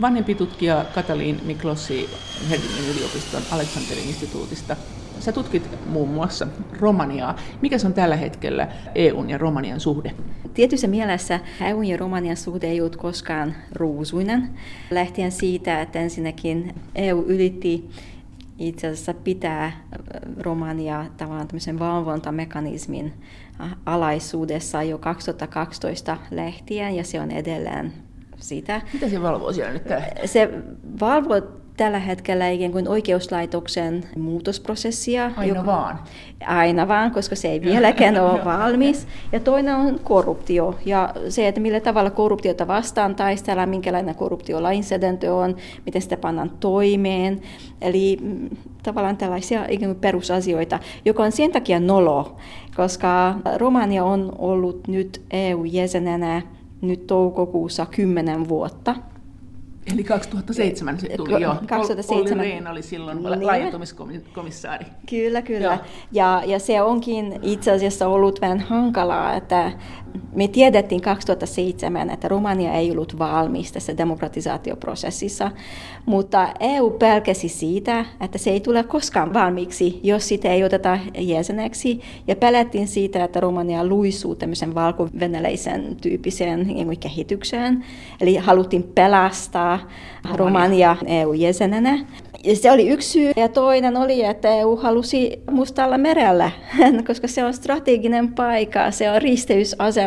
vanhempi tutkija Katalin Miklossi Helsingin yliopiston Aleksanterin instituutista. Sä tutkit muun muassa Romaniaa. Mikä se on tällä hetkellä EUn ja Romanian suhde? Tietyssä mielessä EUn ja Romanian suhde ei ollut koskaan ruusuinen. Lähtien siitä, että ensinnäkin EU ylitti itse asiassa pitää Romania tavallaan tämmöisen valvontamekanismin alaisuudessa jo 2012 lähtien ja se on edelleen sitä. Mitä se valvoo siellä nyt? Se valvoo tällä hetkellä ikään kuin oikeuslaitoksen muutosprosessia. Aina joka, vaan. Aina vaan, koska se ei vieläkään ole valmis. Ja toinen on korruptio ja se, että millä tavalla korruptiota vastaan taistellaan, minkälainen korruptiolainsäädäntö on, miten sitä pannaan toimeen. Eli mm, tavallaan tällaisia ikään kuin perusasioita, joka on sen takia nolo, koska Romania on ollut nyt EU-jäsenenä nyt toukokuussa kymmenen vuotta. Eli 2007 se tuli jo. 2007. Olli Rehn oli silloin niin. laajentumiskomissaari. Kyllä, kyllä. Ja, ja se onkin itse asiassa ollut vähän hankalaa, että me tiedettiin 2007, että Romania ei ollut valmis tässä demokratisaatioprosessissa, mutta EU pelkäsi siitä, että se ei tule koskaan valmiiksi, jos sitä ei oteta jäseneksi. Ja pelättiin siitä, että Romania luisuu tämmöisen valko-venäläisen tyyppiseen niin kehitykseen. Eli haluttiin pelastaa Romania EU-jäsenenä. Ja se oli yksi syy. Ja toinen oli, että EU halusi Mustalla merellä, koska se on strateginen paikka, se on risteysasema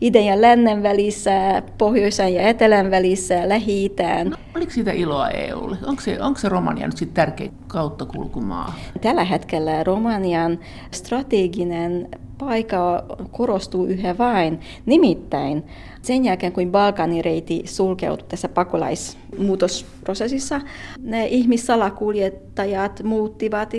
idän ja lännen välissä, pohjoisen ja etelän välissä, lähi no, oliko siitä iloa EUlle? Onko se, onko se Romania nyt sitten tärkeä kauttakulkumaa? Tällä hetkellä Romanian strateginen paikka korostuu yhä vain. Nimittäin sen jälkeen, kun Balkanin reiti sulkeutui tässä pakolaismuutosprosessissa, ne ihmissalakuljettajat muuttivat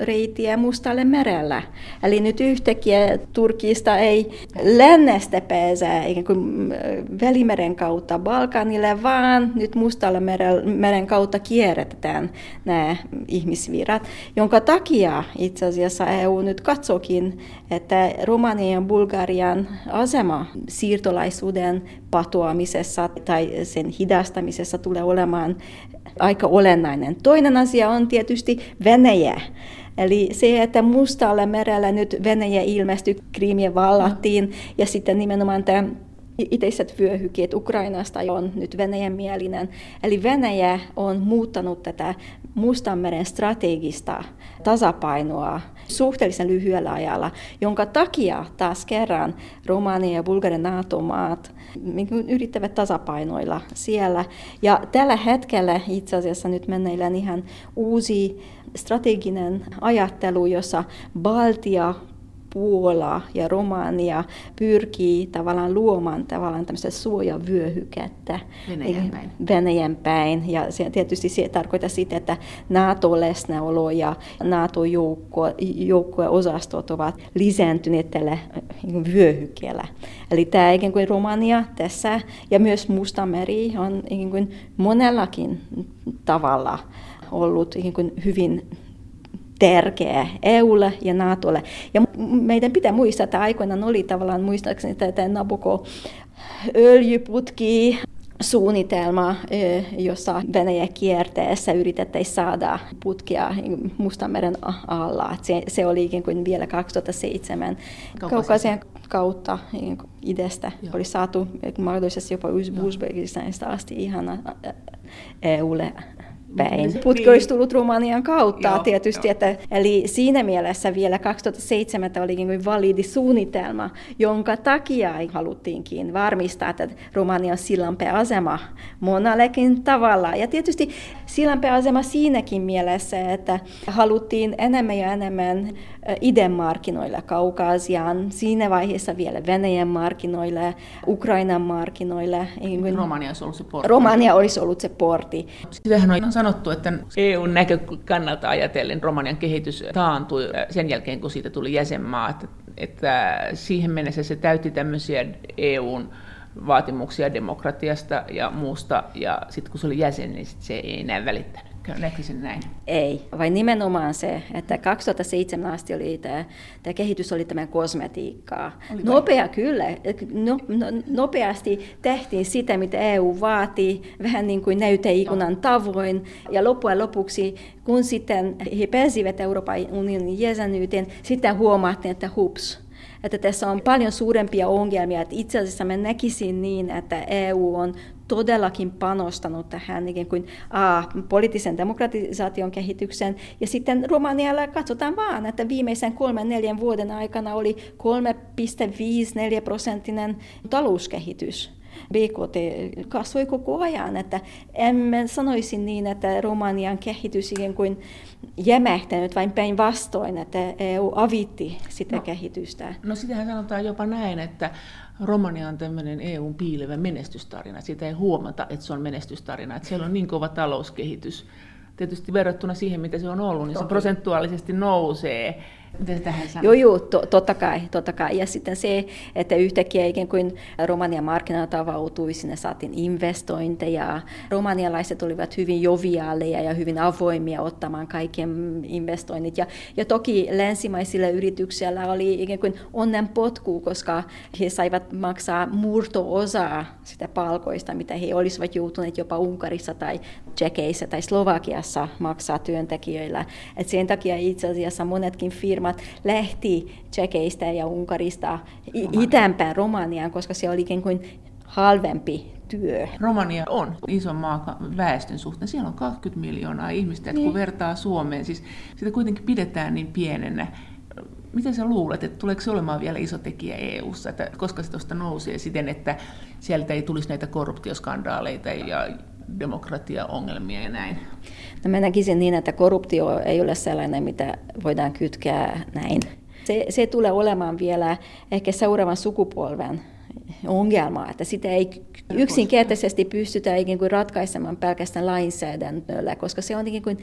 reitiä Mustalle merellä. Eli nyt yhtäkkiä Turkista ei lännestä pääse ikään kuin Välimeren kautta Balkanille, vaan nyt Mustalle meren kautta kierretään nämä ihmisvirat, jonka takia itse asiassa EU nyt katsokin, että Romanian ja Bulgarian asema siirtolaisuuden sen patoamisessa tai sen hidastamisessa tulee olemaan aika olennainen. Toinen asia on tietysti Venäjä. Eli se, että Mustalle merellä nyt Venäjä ilmestyi, Krimia vallattiin ja sitten nimenomaan tämä iteiset vyöhykkeet Ukrainasta on nyt Venäjän mielinen. Eli Venäjä on muuttanut tätä Mustanmeren strategista tasapainoa suhteellisen lyhyellä ajalla, jonka takia taas kerran Romania ja Bulgarian NATO-maat niin yrittävät tasapainoilla siellä. Ja tällä hetkellä itse asiassa nyt meneillään ihan uusi strateginen ajattelu, jossa Baltia Puola ja Romania pyrkii tavallaan luomaan tavallaan tämmöistä suojavyöhykettä Venäjän päin. Venäjän päin. Ja se tietysti se tarkoittaa sitä, että NATO-läsnäolo ja NATO-joukkojen osastot ovat lisääntyneet tällä niin vyöhykkeellä. Eli tämä ikään kuin Romania tässä ja myös Mustameri on ikään kuin monellakin tavalla ollut ikään kuin hyvin tärkeä EUlle ja NATOlle. Ja meidän pitää muistaa, että aikoinaan oli tavallaan muistaakseni tämä Nabucco öljyputki, suunnitelma, jossa Venäjä kierteessä yritettiin saada putkia Mustanmeren alla. Se, se oli ikään kuin vielä 2007 Kaukasian kautta idästä oli saatu mahdollisesti jopa Uzbekistanista asti ihan EUlle päin. Putki olisi tullut Romanian kautta joo, tietysti. Jo. Että, eli siinä mielessä vielä 2007 oli niin validi suunnitelma, jonka takia haluttiinkin varmistaa, että Romanian sillanpääasema monallekin tavalla. Ja tietysti sillanpääasema siinäkin mielessä, että haluttiin enemmän ja enemmän idän markkinoille, Kaukaasiaan, siinä vaiheessa vielä Venäjän markkinoille, Ukrainan markkinoille. Romania olisi ollut se portti. Romania olisi ollut se portti. Sitähän on sanottu, että EUn näkökannalta ajatellen Romanian kehitys taantui sen jälkeen, kun siitä tuli jäsenmaa, että, että siihen mennessä se täytti tämmöisiä EUn vaatimuksia demokratiasta ja muusta, ja sitten kun se oli jäsen, niin sit se ei enää välittänyt. Näkisin näin. Ei, vai nimenomaan se, että 2007 asti oli tämä, tämä kehitys oli tämä kosmetiikkaa. Oli Nopea kyllä, no, no, nopeasti tehtiin sitä, mitä EU vaatii, vähän niin kuin näyteikunan tavoin. Ja loppujen lopuksi, kun sitten he pääsivät Euroopan unionin jäsenyyteen, sitten huomattiin, että hups, että tässä on paljon suurempia ongelmia. Että itse asiassa mä näkisin niin, että EU on todellakin panostanut tähän ikään kuin a, poliittisen demokratisaation kehitykseen. Ja sitten Romanialla katsotaan vaan, että viimeisen kolmen neljän vuoden aikana oli 3,54 prosenttinen talouskehitys. BKT kasvoi koko ajan. Että emme sanoisi niin, että Romanian kehitys ikään kuin jämähtänyt, vain päinvastoin, että EU avitti sitä no, kehitystä. No sitähän sanotaan jopa näin, että Romania on tämmöinen EUn piilevä menestystarina. Siitä ei huomata, että se on menestystarina. Että siellä on niin kova talouskehitys. Tietysti verrattuna siihen, mitä se on ollut, niin se prosentuaalisesti nousee Joo, joo, to, totta kai, totta kai. Ja sitten se, että yhtäkkiä ikään kuin Romanian markkinat avautui, sinne saatiin investointeja. Romanialaiset olivat hyvin joviaaleja ja hyvin avoimia ottamaan kaiken investoinnit. Ja, ja toki länsimaisilla yrityksillä oli ikään kuin onnen potku, koska he saivat maksaa murto-osaa sitä palkoista, mitä he olisivat joutuneet jopa Unkarissa tai Tsekeissä tai Slovakiassa maksaa työntekijöillä. Et sen takia itse asiassa monetkin firmat firmat lähti Tsekeistä ja Unkarista itäänpäin Romaniaan, koska se oli ikään kuin halvempi työ. Romania on iso maa väestön suhteen. Siellä on 20 miljoonaa ihmistä, että niin. kun vertaa Suomeen, siis sitä kuitenkin pidetään niin pienenä. Miten sä luulet, että tuleeko se olemaan vielä iso tekijä EU-ssa, että koska se tuosta nousee siten, että sieltä ei tulisi näitä korruptioskandaaleita ja demokratiaongelmia ja näin? No mä näkisin niin, että korruptio ei ole sellainen, mitä voidaan kytkeä näin. Se, se tulee olemaan vielä ehkä seuraavan sukupolven ongelma, että sitä ei yksinkertaisesti pystytä ikään kuin ratkaisemaan pelkästään lainsäädännöllä, koska se on ikään kuin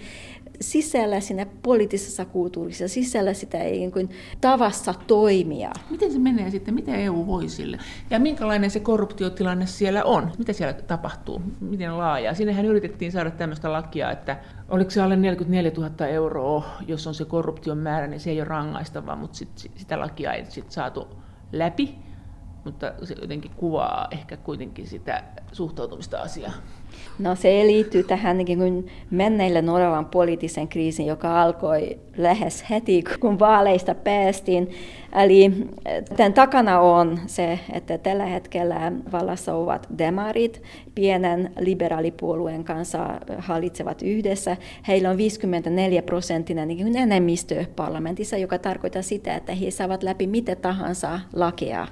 sisällä siinä poliittisessa kulttuurissa, sisällä sitä ikään kuin tavassa toimia. Miten se menee sitten, mitä EU voi sille? Ja minkälainen se korruptiotilanne siellä on? Mitä siellä tapahtuu? Miten laaja? Sinnehän yritettiin saada tämmöistä lakia, että oliko se alle 44 000 euroa, jos on se korruption määrä, niin se ei ole rangaistavaa, mutta sit, sitä lakia ei sitten saatu läpi mutta se jotenkin kuvaa ehkä kuitenkin sitä suhtautumista asiaan. No se liittyy tähän niin kuin menneille Norjavan poliittisen kriisin, joka alkoi lähes heti, kun vaaleista päästiin. Eli tämän takana on se, että tällä hetkellä vallassa ovat demarit, pienen liberaalipuolueen kanssa hallitsevat yhdessä. Heillä on 54 prosenttinen niin enemmistö parlamentissa, joka tarkoittaa sitä, että he saavat läpi mitä tahansa lakeja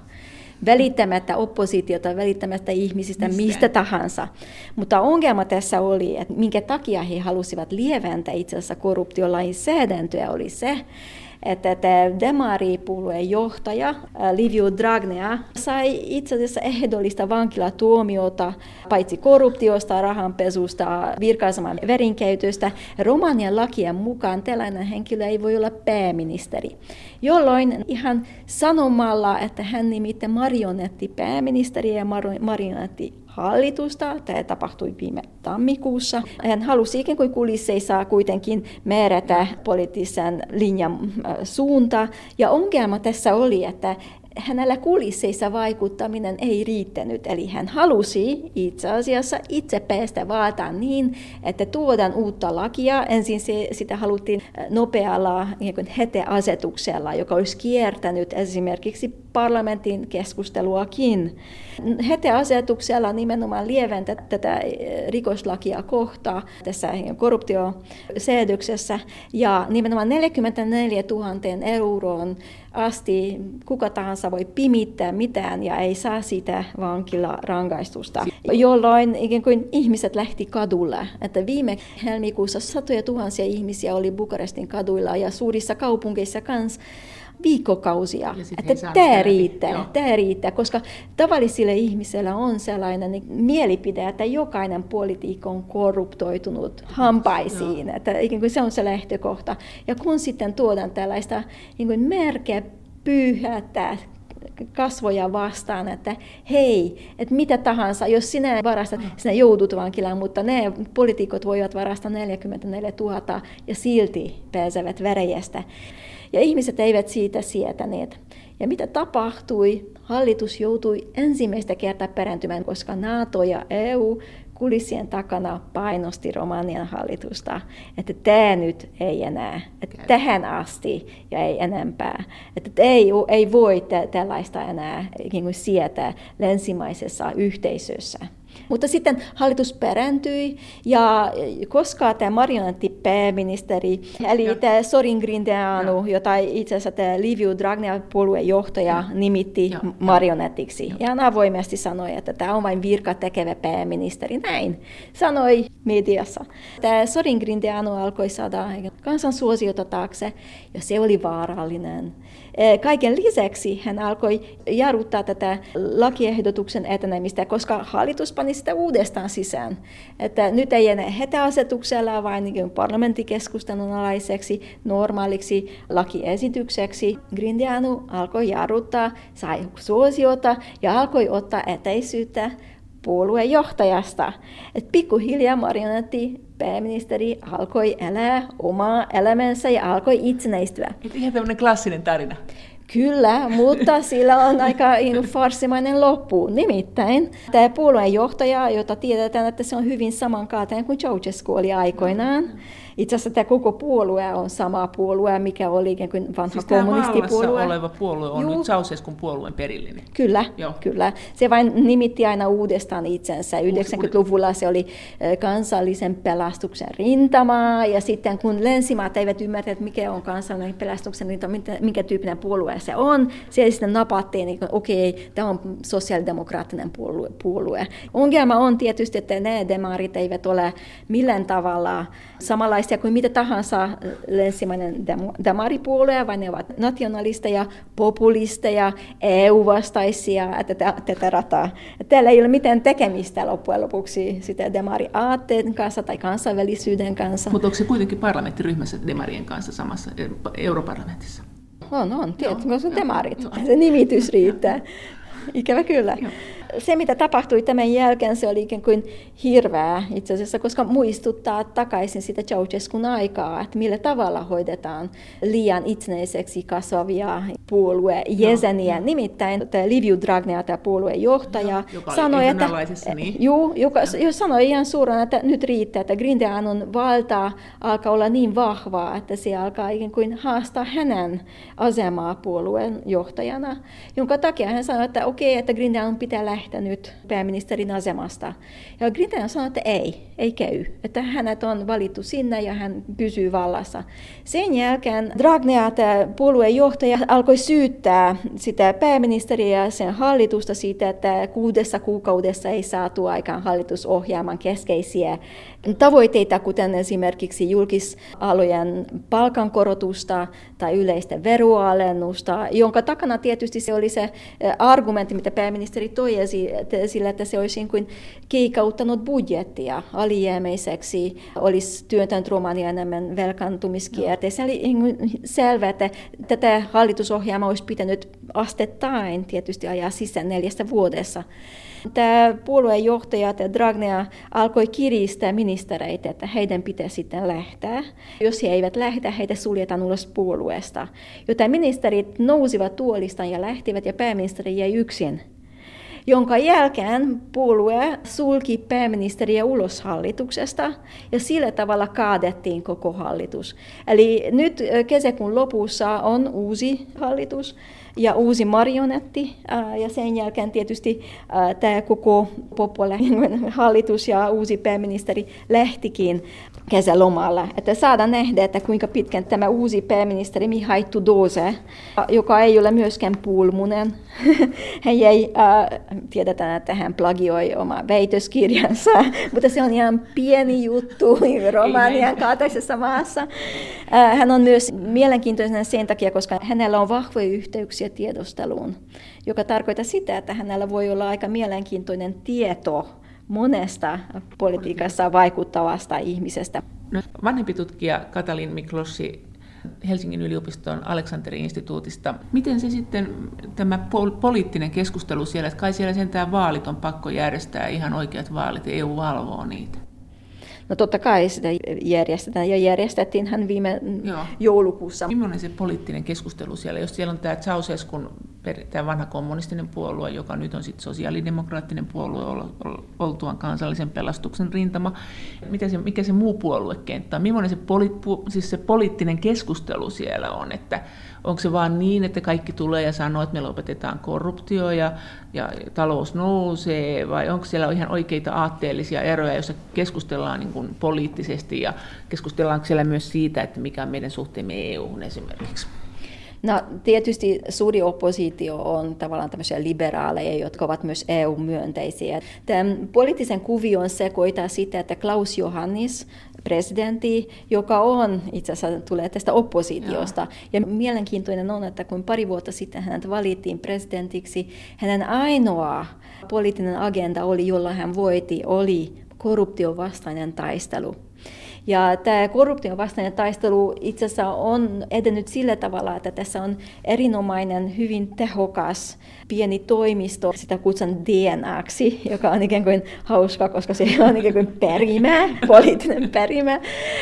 välittämättä oppositiota, välittämättä ihmisistä mistä, mistä tahansa. Mutta ongelma tässä oli, että minkä takia he halusivat lieventää itse asiassa korruptiolainsäädäntöä, oli se, että tämä Demari-puolueen johtaja Liviu Dragnea sai itse asiassa ehdollista vankilatuomiota paitsi korruptiosta, rahanpesusta, virkaisemaan verinkäytöstä. Romanian lakien mukaan tällainen henkilö ei voi olla pääministeri, jolloin ihan sanomalla, että hän nimitti marionetti pääministeriä ja marionetti hallitusta. Tämä tapahtui viime tammikuussa. Hän halusi ikään kuin kulisseissa kuitenkin määrätä poliittisen linjan äh, suunta. Ja ongelma tässä oli, että hänellä kulisseissa vaikuttaminen ei riittänyt, eli hän halusi itse asiassa itse päästä vaataan niin, että tuodaan uutta lakia. Ensin se, sitä haluttiin nopealla hete-asetuksella, joka olisi kiertänyt esimerkiksi parlamentin keskusteluakin. Hete-asetuksella nimenomaan lieventä tätä rikoslakia kohtaa tässä korruptiosäädöksessä. Ja nimenomaan 44 000 euroon asti kuka tahansa voi pimittää mitään ja ei saa sitä vankilarangaistusta, jolloin ikään kuin ihmiset lähti kadulle. Että viime helmikuussa satoja tuhansia ihmisiä oli Bukarestin kaduilla ja suurissa kaupungeissa kanssa viikkokausia. Että tämä riittää, tämä riittää, koska tavallisille ihmisillä on sellainen mielipide, että jokainen politiikka on korruptoitunut hampaisiin. Että ikään kuin se on se lähtökohta. Ja kun sitten tuodaan tällaista niin kuin merkeä pyyhätä kasvoja vastaan, että hei, että mitä tahansa, jos sinä varastat, sinä joudut vankilaan, mutta ne poliitikot voivat varastaa 44 000 ja silti pääsevät verejestä. Ja ihmiset eivät siitä sietäneet. Ja mitä tapahtui? Hallitus joutui ensimmäistä kertaa perääntymään, koska NATO ja EU kulissien takana painosti Romanian hallitusta, että tämä nyt ei enää, että tähän asti ja ei enempää. Että ei, ei voi tällaista enää sietää länsimaisessa yhteisössä. Mutta sitten hallitus perääntyi ja koska tämä marionettipääministeri, eli ja. tämä Sorin Grindeanu, ja. jota itse asiassa tämä Liviu Dragnea puolueen johtaja ja. nimitti ja. marionettiksi. Ja. ja hän avoimesti sanoi, että tämä on vain virka tekevä pääministeri. Näin sanoi mediassa. Tämä Sorin Grindeanu alkoi saada kansan suosiota taakse ja se oli vaarallinen. Eh, kaiken lisäksi hän alkoi jarruttaa tätä lakiehdotuksen etenemistä, koska hallitus pani sitä uudestaan sisään. Että nyt ei enää hetäasetuksella, vaan niin parlamenttikeskustelun alaiseksi normaaliksi lakiesitykseksi. Grindianu alkoi jarruttaa, sai suosiota ja alkoi ottaa etäisyyttä puoluejohtajasta. Et pikkuhiljaa marionetti pääministeri alkoi elää omaa elämänsä ja alkoi itsenäistyä. Et ihan tämmöinen klassinen tarina. Kyllä, mutta sillä on aika farsimainen loppu. Nimittäin tämä puoluejohtaja, jota tiedetään, että se on hyvin samankaltainen kuin Ceausescu oli aikoinaan, itse asiassa tämä koko puolue on sama puolue, mikä oli ikään kuin vanha siis kommunistipuolue. oleva puolue on Juu. nyt Ceausescun puolueen perillinen. Kyllä, Joo. kyllä. Se vain nimitti aina uudestaan itsensä. 90-luvulla se oli kansallisen pelastuksen rintama, ja sitten kun länsimaat eivät ymmärtäneet, mikä on kansallinen pelastuksen rintama, minkä tyyppinen puolue se on, se sitten napattiin, niin okei, okay, tämä on sosiaalidemokraattinen puolue. puolue. Ongelma on tietysti, että ne demarit eivät ole millään tavalla samanlaisia kuin mitä tahansa länsimainen damaripuolue, vaan ne ovat nationalisteja, populisteja, EU-vastaisia, että tätä rataa. Täällä ei ole mitään tekemistä loppujen lopuksi sitä demari-aatteen kanssa tai kansainvälisyyden kanssa. Mutta onko se kuitenkin parlamenttiryhmässä demarien kanssa samassa eh, europarlamentissa? On, on, tietysti, koska on demarit. Se nimitys riittää. Ikävä kyllä. Joo se, mitä tapahtui tämän jälkeen, se oli ikään kuin hirveää itse asiassa, koska muistuttaa takaisin sitä Ceausescun aikaa, että millä tavalla hoidetaan liian itsenäiseksi kasvavia puoluejäseniä. No, Nimittäin tämä Liviu Dragnea, tämä puoluejohtaja, no, sanoi, että, niin. juu, joka jo sanoi ihan suoraan, että nyt riittää, että Grindeanon valta alkaa olla niin vahvaa, että se alkaa ikään kuin haastaa hänen asemaa puolueen johtajana, jonka takia hän sanoi, että okei, että Grindeanon pitää lähteä lähtenyt pääministerin asemasta. Ja Grinten sanoi, että ei, ei käy. Että hänet on valittu sinne ja hän pysyy vallassa. Sen jälkeen Dragnea, puolueen johtaja, alkoi syyttää sitä pääministeriä ja sen hallitusta siitä, että kuudessa kuukaudessa ei saatu aikaan hallitusohjelman keskeisiä tavoitteita, kuten esimerkiksi julkisalojen palkankorotusta tai yleistä veroalennusta, jonka takana tietysti se oli se argumentti, mitä pääministeri toi esille, että se olisi niin kuin keikauttanut budjettia alijäämäiseksi, olisi työntänyt Romania enemmän velkaantumiskierteeseen. Eli niin selvä, että tätä hallitusohjelmaa olisi pitänyt astettain tietysti ajaa sisään neljästä vuodessa. Tämä puoluejohtaja Dragnea alkoi kiristää ministereitä, että heidän pitää sitten lähteä. Jos he eivät lähde, heitä suljetaan ulos puolueesta. Joten ministerit nousivat tuolistaan ja lähtivät ja pääministeri jäi yksin jonka jälkeen puolue sulki pääministeriä ulos hallituksesta ja sillä tavalla kaadettiin koko hallitus. Eli nyt kesäkuun lopussa on uusi hallitus ja uusi marionetti ja sen jälkeen tietysti tämä koko Popole hallitus ja uusi pääministeri lähtikin kesälomalla. Että saadaan nähdä, että kuinka pitkän tämä uusi pääministeri Mihai Tudose, joka ei ole myöskään pulmunen, hän jäi, äh, tiedetään, että hän plagioi oma väitöskirjansa, mutta se on ihan pieni juttu Romanian kaltaisessa maassa. Äh, hän on myös mielenkiintoinen sen takia, koska hänellä on vahvoja yhteyksiä tiedosteluun, joka tarkoittaa sitä, että hänellä voi olla aika mielenkiintoinen tieto monesta politiikassa vaikuttavasta ihmisestä. No, vanhempi tutkija Katalin Miklossi Helsingin yliopiston Aleksanteri-instituutista. Miten se sitten, tämä pol- poliittinen keskustelu siellä, että kai siellä sentään vaalit on pakko järjestää, ihan oikeat vaalit, EU valvoo niitä? No totta kai sitä järjestetään ja järjestettiinhän viime Joo. joulukuussa. Millainen se poliittinen keskustelu siellä, jos siellä on tämä Ceausescun, tämä vanha kommunistinen puolue, joka nyt on sitten sosiaalidemokraattinen puolue oltuaan kansallisen pelastuksen rintama. Mitä se, mikä se muu puoluekenttä on? Millainen se, poli, siis se poliittinen keskustelu siellä on? Että onko se vaan niin, että kaikki tulee ja sanoo, että me lopetetaan korruptio ja, ja talous nousee, vai onko siellä ihan oikeita aatteellisia eroja, joissa keskustellaan niin kuin poliittisesti ja keskustellaanko siellä myös siitä, että mikä on meidän suhteemme EU-hun esimerkiksi? No tietysti suuri oppositio on tavallaan tämmöisiä liberaaleja, jotka ovat myös EU-myönteisiä. Tämän poliittisen kuvion sekoittaa sitä, että Klaus Johannis, presidentti, joka on itse asiassa tulee tästä oppositiosta. Ja. ja mielenkiintoinen on, että kun pari vuotta sitten hänet valittiin presidentiksi, hänen ainoa poliittinen agenda oli, jolla hän voiti, oli korruptiovastainen taistelu. Ja tämä korruption vastainen taistelu itse asiassa on edennyt sillä tavalla, että tässä on erinomainen, hyvin tehokas pieni toimisto, sitä kutsun DNAksi, joka on ikään kuin hauska, koska se on ikään kuin perimä, poliittinen perimä.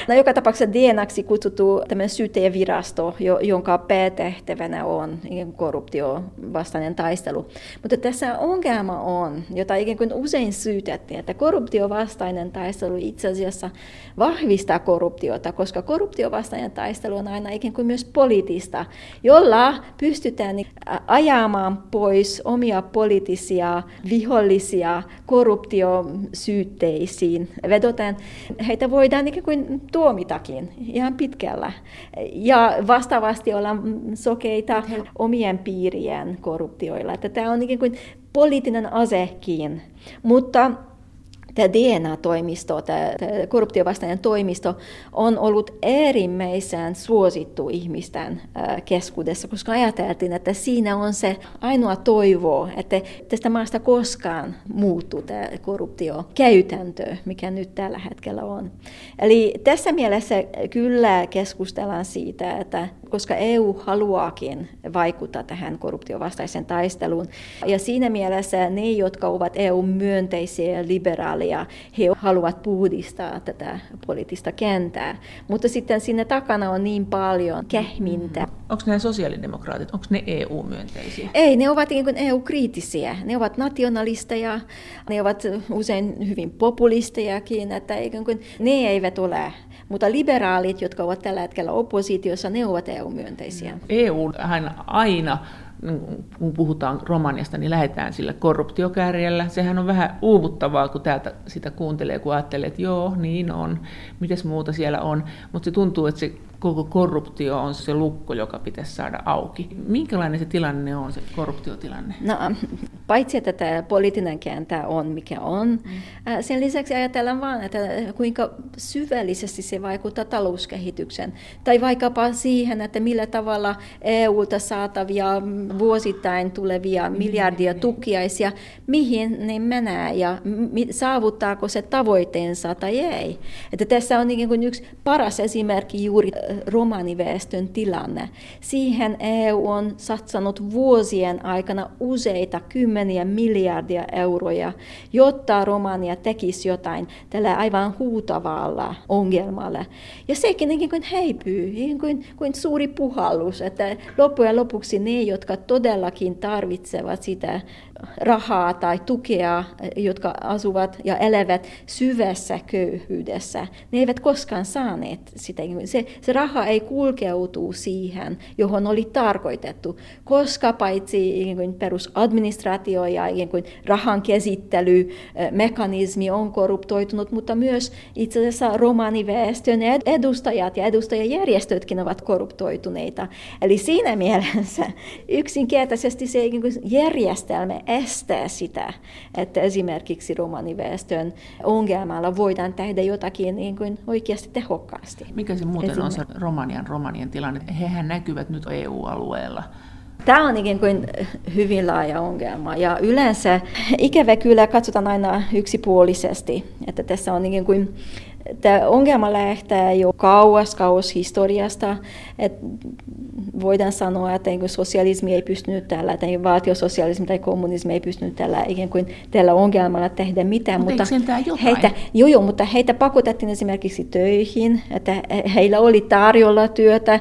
No, joka tapauksessa DNAksi kutsuttu tämmöinen syyteenvirasto, jonka päätehtävänä on korruptio vastainen taistelu. Mutta tässä ongelma on, jota ikään kuin usein syytettiin, että korruptio vastainen taistelu itse asiassa vahvistaa korruptiota, koska korruptiovastainen taistelu on aina ikään kuin myös poliittista, jolla pystytään ajamaan pois omia poliittisia vihollisia korruptiosyytteisiin. Vedoten heitä voidaan ikään kuin tuomitakin ihan pitkällä. Ja vastaavasti olla sokeita omien piirien korruptioilla. Että tämä on ikään kuin poliittinen asekin. Mutta tämä DNA-toimisto, tämä, korruptiovastainen toimisto, on ollut äärimmäisen suosittu ihmisten keskuudessa, koska ajateltiin, että siinä on se ainoa toivo, että tästä maasta koskaan muuttuu tämä korruptiokäytäntö, mikä nyt tällä hetkellä on. Eli tässä mielessä kyllä keskustellaan siitä, että koska EU haluaakin vaikuttaa tähän korruptiovastaiseen taisteluun, ja siinä mielessä ne, jotka ovat EU-myönteisiä ja liberaaleja, liberaaleja, he haluavat puhdistaa tätä poliittista kentää. Mutta sitten sinne takana on niin paljon kehmintä. Mm. Onko nämä sosiaalidemokraatit, onko ne EU-myönteisiä? Ei, ne ovat niin EU-kriittisiä. Ne ovat nationalisteja, ne ovat usein hyvin populistejakin, että kuin ne eivät ole mutta liberaalit, jotka ovat tällä hetkellä oppositiossa, ne ovat EU-myönteisiä. EU hän aina kun puhutaan Romaniasta, niin lähdetään sillä korruptiokärjellä. Sehän on vähän uuvuttavaa, kun täältä sitä kuuntelee, kun ajattelee, että joo, niin on, mitäs muuta siellä on. Mutta se tuntuu, että se koko korruptio on se lukko, joka pitäisi saada auki. Minkälainen se tilanne on, se korruptiotilanne? No, paitsi että tämä poliittinen kenttä on mikä on, mm. sen lisäksi ajatellaan vain, että kuinka syvällisesti se vaikuttaa talouskehitykseen. Tai vaikkapa siihen, että millä tavalla EUlta saatavia vuosittain tulevia mm. miljardia tukiaisia, mihin ne menee ja saavuttaako se tavoiteensa tai ei. Että tässä on niin kuin yksi paras esimerkki juuri romaniväestön tilanne. Siihen EU on satsannut vuosien aikana useita kymmeniä miljardia euroja, jotta Romania tekisi jotain tällä aivan huutavalla ongelmalla. Ja sekin niin kuin heipyy, niin kuin, kuin suuri puhallus, että loppujen lopuksi ne, jotka todellakin tarvitsevat sitä rahaa tai tukea, jotka asuvat ja elävät syvässä köyhyydessä. Ne eivät koskaan saaneet sitä. Se, se raha ei kulkeutu siihen, johon oli tarkoitettu, koska paitsi perusadministraatio ja rahan käsittelymekanismi on korruptoitunut, mutta myös itse asiassa romaniväestön edustajat ja edustajajärjestötkin ovat korruptoituneita. Eli siinä mielessä yksinkertaisesti se järjestelmä estää sitä, että esimerkiksi romaniväestön ongelmalla voidaan tehdä jotakin niin kuin oikeasti tehokkaasti. Mikä se muuten on se Romanian romanien tilanne? Hehän näkyvät nyt EU-alueella. Tämä on ikään kuin hyvin laaja ongelma ja yleensä ikävä kyllä katsotaan aina yksipuolisesti, että tässä on ikään kuin Tämä ongelma lähtee jo kauas, kauas historiasta. Et voidaan sanoa, että niin sosialismi ei pystynyt tällä, tai valtiososialismi tai kommunismi ei pystynyt tällä, ikään kuin tällä ongelmalla tehdä mitään. Mutta, mutta heitä, joo, joo, mutta heitä pakotettiin esimerkiksi töihin, että heillä oli tarjolla työtä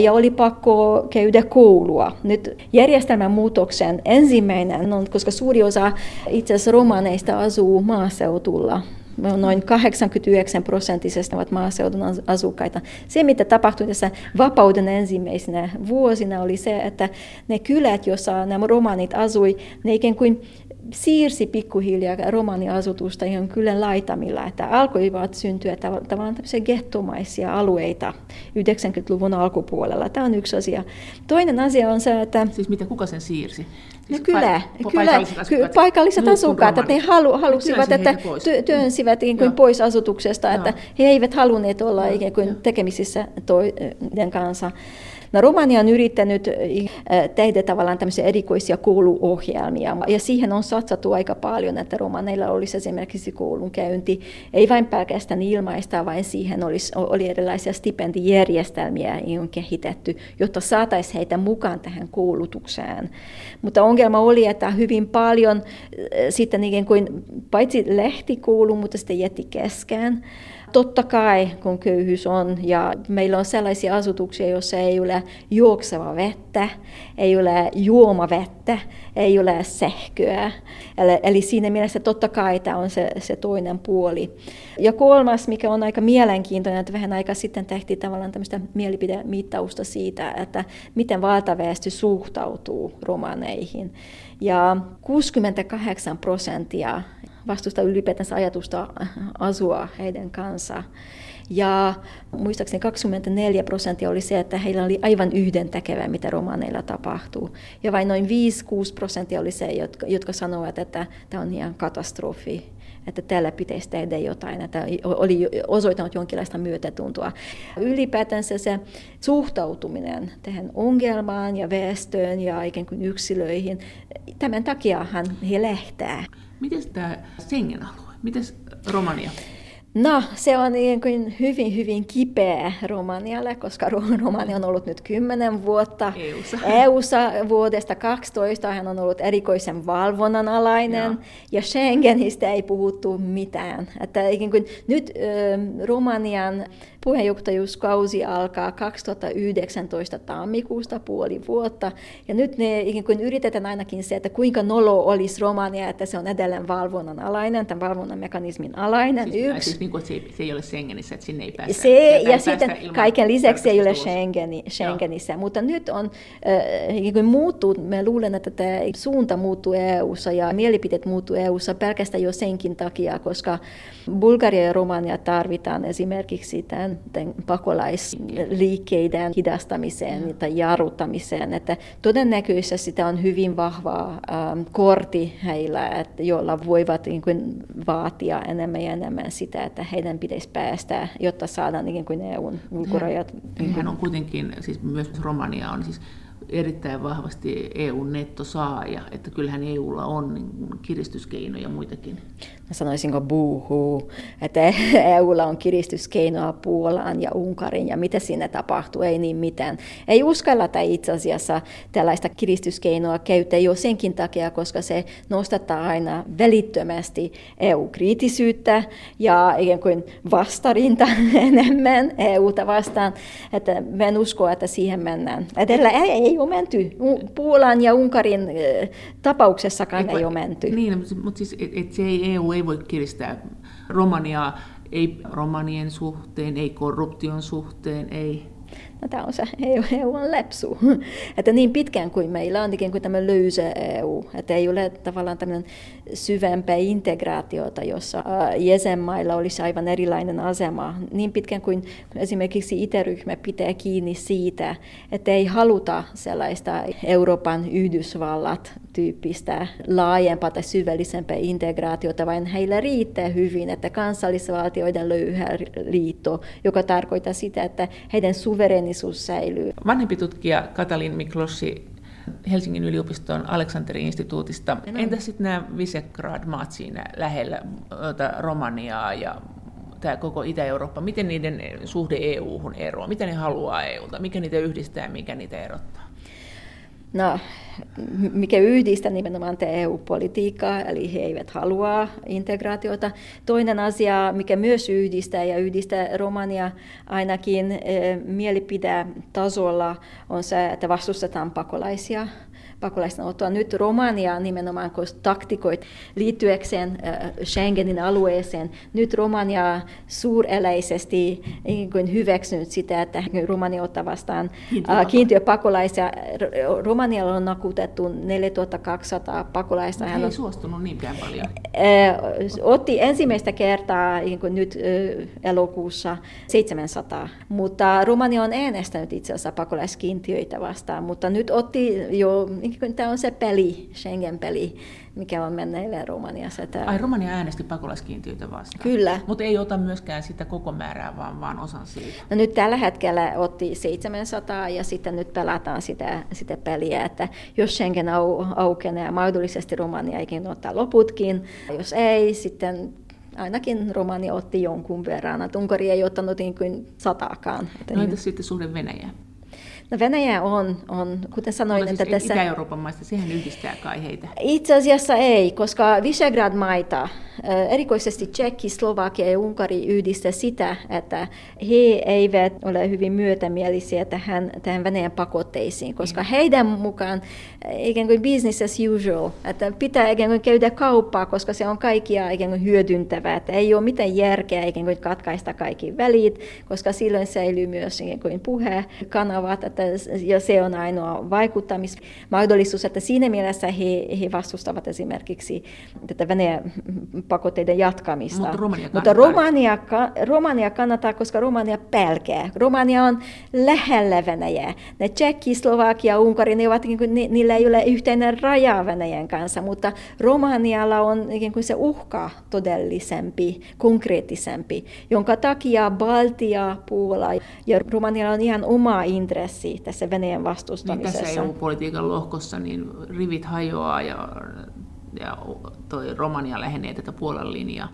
ja oli pakko käydä koulua. Nyt järjestelmän muutoksen ensimmäinen on, koska suuri osa itse asiassa romaneista asuu maaseutulla, noin 89 prosenttisesti ovat maaseudun asukkaita. Se, mitä tapahtui tässä vapauden ensimmäisenä vuosina, oli se, että ne kylät, joissa nämä romanit asui, ne ikään kuin siirsi pikkuhiljaa romaniasutusta ihan kylän laitamilla, että alkoivat syntyä tavallaan tämmöisiä gettomaisia alueita 90-luvun alkupuolella. Tämä on yksi asia. Toinen asia on se, että... Siis mitä, kuka sen siirsi? No kyllä, pa- kyllä. paikalliset asukkaat, paikalliset asukkaat että he halu, halusivat, että työnsivät niin kuin pois asutuksesta, Joo. että he eivät halunneet olla ikään kuin tekemisissä toiden kanssa. No, Romania on yrittänyt tehdä tavallaan tämmöisiä erikoisia kouluohjelmia, ja siihen on satsattu aika paljon, että romaneilla olisi esimerkiksi koulunkäynti, ei vain pelkästään ilmaista, vaan siihen olisi, oli erilaisia stipendijärjestelmiä on kehitetty, jotta saataisiin heitä mukaan tähän koulutukseen. Mutta ongelma oli, että hyvin paljon sitten ikään kuin paitsi lehtikoulu, mutta sitten jätti kesken. Totta kai, kun köyhyys on ja meillä on sellaisia asutuksia, joissa ei ole juokseva vettä, ei ole juomavettä, ei ole sähköä. Eli, eli siinä mielessä totta kai tämä on se, se toinen puoli. Ja kolmas, mikä on aika mielenkiintoinen, että vähän aikaa sitten tehtiin tavallaan tämmöistä mielipidemittausta siitä, että miten valtaväestö suhtautuu romaneihin. Ja 68 prosenttia vastusta ylipäätänsä ajatusta asua heidän kanssa. Ja muistaakseni 24 prosenttia oli se, että heillä oli aivan yhdentekevää, mitä romaneilla tapahtuu. Ja vain noin 5-6 prosenttia oli se, jotka, jotka sanovat, että tämä on ihan katastrofi että täällä pitäisi tehdä jotain, että oli osoittanut jonkinlaista myötätuntoa. Ylipäätänsä se suhtautuminen tähän ongelmaan ja väestöön ja ikään kuin yksilöihin, tämän takiahan he lähtää. Miten tämä Schengen-alue? Miten Romania? No, se on niin kuin hyvin, hyvin kipeä Romanialle, koska Romania on ollut nyt kymmenen vuotta EU-ssa. EU-ssa vuodesta 12. Hän on ollut erikoisen valvonnan alainen, ja, ja Schengenistä ei puhuttu mitään. Että ikään kuin nyt äh, Romanian puheenjohtajuuskausi alkaa 2019 tammikuusta puoli vuotta, ja nyt ne ikään kuin yritetään ainakin se, että kuinka nolo olisi Romania, että se on edelleen valvonnan alainen, tämän valvonnan mekanismin alainen. Siis, yksi. Niin kuin, se, ei, se ei ole Schengenissä, että sinne ei päästä. Se, ja päästä sitten kaiken lisäksi ei ole Schengeni, Schengenissä, Joo. mutta nyt on äh, muuttuu, me luulen, että tämä suunta muuttuu EU-ssa ja mielipiteet muuttuu EU-ssa pelkästään jo senkin takia, koska Bulgaria ja Romania tarvitaan esimerkiksi tämän, tämän pakolaisliikkeiden hidastamiseen mm. tai jarruttamiseen, että todennäköisesti sitä on hyvin vahva ähm, kortti heillä, että, joilla voivat niin kuin, vaatia enemmän ja enemmän sitä, että heidän pitäisi päästä, jotta saadaan niin kuin EUn ulkorajat. Hän on kuitenkin, siis myös Romania on siis erittäin vahvasti EU-nettosaaja, että kyllähän EUlla on niin kiristyskeinoja muitakin. Mä sanoisinko buuhuu, että EUlla on kiristyskeinoa Puolaan ja Unkarin ja mitä sinne tapahtuu, ei niin mitään. Ei uskallata itse asiassa tällaista kiristyskeinoa käyttää jo senkin takia, koska se nostattaa aina välittömästi EU-kriitisyyttä ja ikään kuin vastarinta enemmän EUta vastaan, että mä en usko, että siihen mennään. Edellä ei, ei ole menty. Puolan ja Unkarin tapauksessakaan ei, ei ole menty. Niin, mutta siis et, et se ei, EU ei voi kiristää Romaniaa, ei romanien suhteen, ei korruption suhteen, ei No, tämä on se EU, EU on lepsu. että niin pitkään kuin meillä on ikään kuin tämä löysä EU, että ei ole tavallaan tämmöinen syvempää integraatiota, jossa jäsenmailla olisi aivan erilainen asema. Niin pitkään kuin esimerkiksi itäryhmä pitää kiinni siitä, että ei haluta sellaista Euroopan Yhdysvallat tyyppistä laajempaa tai syvällisempää integraatiota, vaan heillä riittää hyvin, että kansallisvaltioiden löyhä liitto, joka tarkoittaa sitä, että heidän suverenisuus säilyy. Vanhempi tutkija Katalin Miklossi Helsingin yliopiston Aleksanterin instituutista. Entä sitten nämä Visegrad-maat siinä lähellä Romaniaa ja tämä koko Itä-Eurooppa, miten niiden suhde EU-hun eroaa, mitä ne haluaa EUlta, mikä niitä yhdistää ja mikä niitä erottaa? No, mikä yhdistää nimenomaan EU-politiikkaa, eli he eivät halua integraatiota. Toinen asia, mikä myös yhdistää ja yhdistää Romania ainakin eh, mielipidetasolla, on se, että vastustetaan pakolaisia pakolaisten ottoa. Nyt Romania nimenomaan taktikoit liittyäkseen Schengenin alueeseen. Nyt Romania suureläisesti niin hyväksynyt sitä, että Romania ottaa vastaan kiintiöpakolaisia. Romanialla on nakutettu 4200 pakolaista. Hän ei suostunut niinkään paljon. Otti ensimmäistä kertaa niin kuin nyt elokuussa 700, mutta Romania on äänestänyt itse asiassa pakolaiskiintiöitä vastaan, mutta nyt otti jo niin niin tämä on se peli, Schengen-peli, mikä on menneille Romaniassa. Tämä... Ai Romania äänesti pakolaiskiintiöitä vastaan? Kyllä. Mutta ei ota myöskään sitä koko määrää, vaan, vaan osan siitä. No nyt tällä hetkellä otti 700 ja sitten nyt pelataan sitä, sitä peliä, että jos Schengen au, aukenee, mahdollisesti Romania eikin ottaa loputkin. Jos ei, sitten ainakin Romania otti jonkun verran. Unkari ei ottanut niin kuin sataakaan. No entäs sitten suhde Venäjä? No Venäjä on, on kuten sanoin, siis että tässä... Itä-Euroopan maista, siihen yhdistää kai heitä. Itse asiassa ei, koska Visegrad-maita, erikoisesti Tsekki, Slovakia ja Unkari yhdistää sitä, että he eivät ole hyvin myötämielisiä tähän, tähän Venäjän pakotteisiin, koska heidän mukaan ikään kuin business as usual, että pitää ikään kuin käydä kauppaa, koska se on kaikkia ikään kuin hyödyntävää, että ei ole mitään järkeä ikään kuin katkaista kaikki välit, koska silloin säilyy myös ikään kuin puhekanavat, että ja se on ainoa vaikuttamismahdollisuus, että siinä mielessä he, he vastustavat esimerkiksi tätä Venäjän pakotteiden jatkamista. Mutta Romania Mutta Romania, Romania kannattaa, koska Romania pelkää. Romania on lähellä Venäjää. Ne Tsekki, Slovakia, Unkari, ne ovat, niin kuin, niillä ei ole yhteinen raja Venäjän kanssa, mutta Romanialla on niin kuin se uhka todellisempi, konkreettisempi, jonka takia Baltia, Puola ja Romanialla on ihan oma intressi tässä Venäjän vastustamisessa. Niin tässä EU-politiikan lohkossa niin rivit hajoaa ja, ja toi Romania lähenee tätä Puolan linjaa.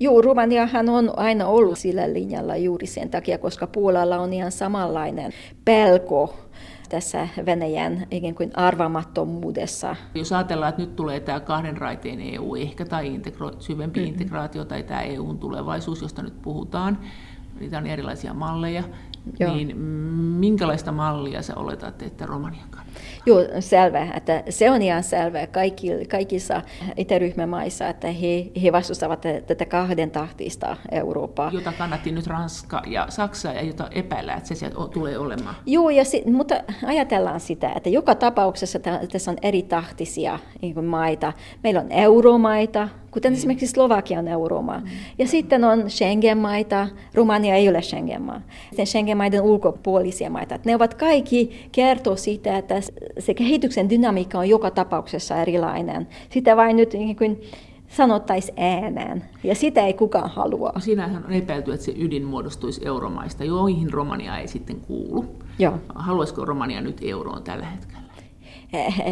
Joo, Romaniahan on aina ollut sillä linjalla juuri sen takia, koska Puolalla on ihan samanlainen pelko tässä Venäjän ikään kuin arvamattomuudessa. Jos ajatellaan, että nyt tulee tämä kahden raiteen EU ehkä tai integro- syvempi mm-hmm. integraatio tai tämä EUn tulevaisuus, josta nyt puhutaan, niitä on erilaisia malleja, Joo. niin minkälaista mallia sä oletat, että Romania kannattaa? Joo, selvä. Että se on ihan selvä kaikki, kaikissa itäryhmämaissa, että he, he vastustavat tätä kahden tahtista Eurooppaa. Jota kannatti nyt Ranska ja Saksa ja jota epäillään, että se sieltä tulee olemaan. Joo, ja si- mutta ajatellaan sitä, että joka tapauksessa tässä on eri tahtisia niin maita. Meillä on euromaita, kuten mm. esimerkiksi Slovakia on euromaa. Mm. Ja sitten on Schengen-maita, Romania ei ole Schengen-maa. Sitten Schengen-maiden ulkopuolisia maita. Ne ovat kaikki kertoo siitä, että se kehityksen dynamiikka on joka tapauksessa erilainen. Sitä vain nyt niin kuin sanottaisi ääneen, ja sitä ei kukaan halua. No, siinähän on epäilty, että se ydin muodostuisi euromaista, joihin Romania ei sitten kuulu. Joo. Haluaisiko Romania nyt euroon tällä hetkellä?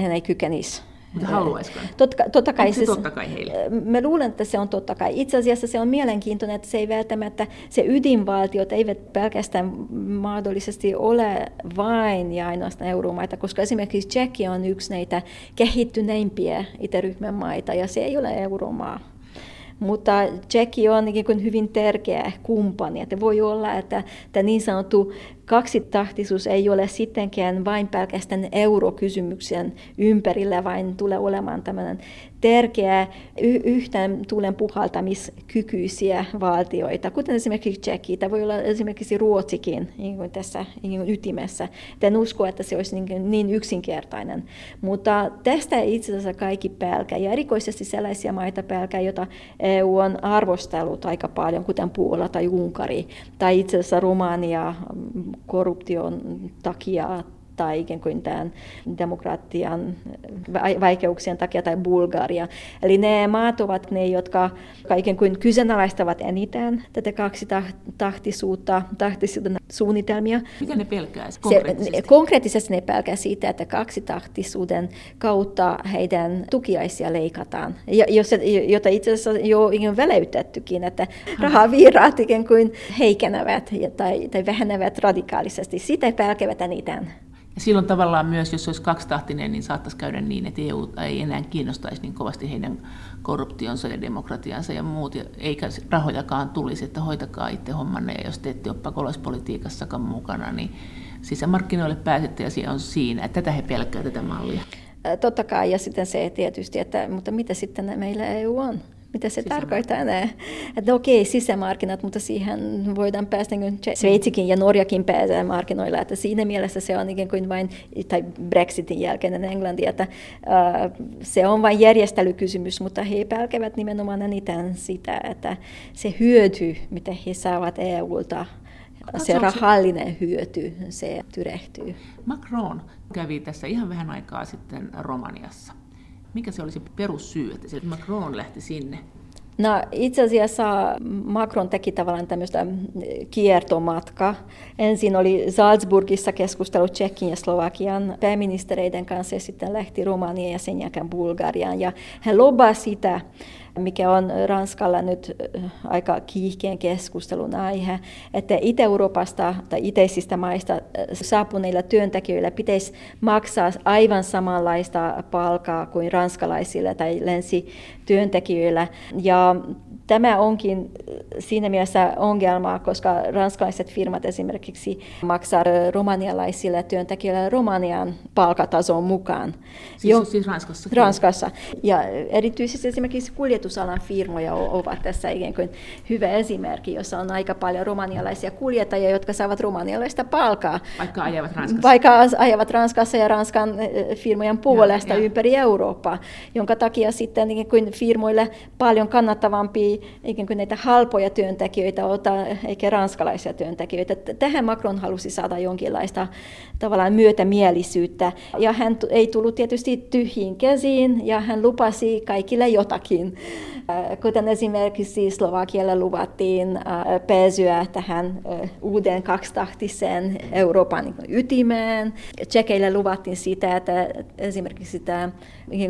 Hän ei kykenisi. Mutta haluaisiko? Totta, totta kai, se siis, totta kai heille? Mä luulen, että se on totta kai. Itse asiassa se on mielenkiintoinen, että se ei välttämättä, se ydinvaltiot eivät pelkästään mahdollisesti ole vain ja ainoastaan euromaita, koska esimerkiksi Tsekki on yksi näitä kehittyneimpiä itäryhmän maita ja se ei ole euromaa. Mutta Tsekki on niin hyvin tärkeä kumppani. Että voi olla, että tämä niin sanottu kaksitahtisuus ei ole sittenkään vain pelkästään eurokysymyksen ympärillä, vaan tulee olemaan tämmöinen tärkeä y- yhteen tulen puhaltamiskykyisiä valtioita, kuten esimerkiksi Tsekki, tai voi olla esimerkiksi Ruotsikin niin kuin tässä niin kuin ytimessä. En usko, että se olisi niin, niin yksinkertainen. Mutta tästä itse asiassa kaikki pelkää, ja erikoisesti sellaisia maita pelkää, joita EU on arvostellut aika paljon, kuten Puola tai Unkari, tai itse asiassa Romania korruption takia tai ikään kuin tämän demokratian vaikeuksien takia tai Bulgaria. Eli ne maat ovat ne, jotka ikään kuin kyseenalaistavat eniten tätä kaksitahtisuutta, tahtisuuden suunnitelmia. Mitä ne pelkää konkreettisesti? Se, konkreettisesti ne pelkää siitä, että kaksitahtisuuden kautta heidän tukiaisia leikataan, jos, jota itse asiassa jo ikään väläytettykin, että rahavirrat ikään kuin heikenevät tai, tai vähenevät radikaalisesti. Sitä pelkävät eniten. Ja silloin tavallaan myös, jos olisi kaksitahtinen, niin saattaisi käydä niin, että EU ei enää kiinnostaisi niin kovasti heidän korruptionsa ja demokratiansa ja muut, eikä rahojakaan tulisi, että hoitakaa itse hommanne, ja jos te ette ole pakolaispolitiikassakaan mukana, niin sisämarkkinoille pääsette ja se on siinä, tätä he pelkää tätä mallia. Totta kai, ja sitten se tietysti, että mutta mitä sitten meillä EU on? Mitä se tarkoittaa. Että okei, sisämarkkinat, mutta siihen voidaan päästä, niin Sveitsikin ja Norjakin pääsee markkinoilla. Että siinä mielessä se on ikään kuin vain, tai Brexitin jälkeinen Englanti, että uh, se on vain järjestelykysymys, mutta he pelkävät nimenomaan eniten sitä, että se hyöty, mitä he saavat EUlta, se rahallinen hyöty, se tyrehtyy. Macron kävi tässä ihan vähän aikaa sitten Romaniassa. Mikä se olisi perussyy, että se Macron lähti sinne? No itse asiassa Macron teki tavallaan tämmöistä kiertomatka. Ensin oli Salzburgissa keskustelu Tsekin ja Slovakian pääministereiden kanssa ja sitten lähti Romaniaan ja sen jälkeen Bulgariaan. Ja hän lobasi sitä, mikä on Ranskalla nyt äh, aika kiihkeän keskustelun aihe, että Itä-Euroopasta tai itäisistä maista äh, saapuneilla työntekijöillä pitäisi maksaa aivan samanlaista palkaa kuin ranskalaisille tai länsityöntekijöillä. Ja Tämä onkin siinä mielessä ongelma, koska ranskalaiset firmat esimerkiksi maksaa romanialaisille työntekijöille Romanian palkatason mukaan. Siis, jo, siis Ranskassa? Ranskassa. Ja erityisesti esimerkiksi kuljetusalan firmoja ovat tässä ikään kuin hyvä esimerkki, jossa on aika paljon romanialaisia kuljettajia, jotka saavat romanialaista palkaa. Vaikka ajavat Ranskassa? Vaikka ajavat Ranskassa ja Ranskan firmojen puolesta ja, ja. ympäri Eurooppaa, jonka takia sitten ikään kuin firmoille paljon kannattavampi ikään kuin näitä halpoja työntekijöitä ota, eikä ranskalaisia työntekijöitä. Tähän Macron halusi saada jonkinlaista tavallaan myötämielisyyttä. Ja hän ei tullut tietysti tyhjiin käsiin, ja hän lupasi kaikille jotakin. Äh, kuten esimerkiksi Slovakialle luvattiin äh, pääsyä tähän äh, uuden kaksitahtiseen Euroopan ytimeen. Tsekeille luvattiin sitä, että esimerkiksi tämä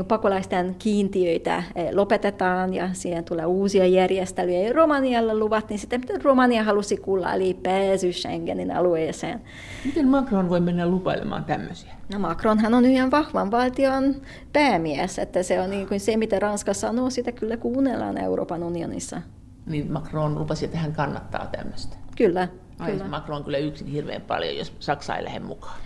pakolaisten kiintiöitä lopetetaan ja siihen tulee uusia järjestelyjä. Ja Romanialle luvattiin sitä, mitä Romania halusi kuulla, eli pääsy Schengenin alueeseen. Miten Macron voi mennä lupailemaan tämmöisiä? No Macronhan on yhden vahvan valtion päämies, että se on niin kuin se, mitä Ranska sanoo, sitä kyllä kuunnellaan Euroopan unionissa. Niin Macron lupasi, että hän kannattaa tämmöistä. Kyllä. Ai, kyllä. Macron on kyllä yksin hirveän paljon, jos Saksa ei lähde mukaan.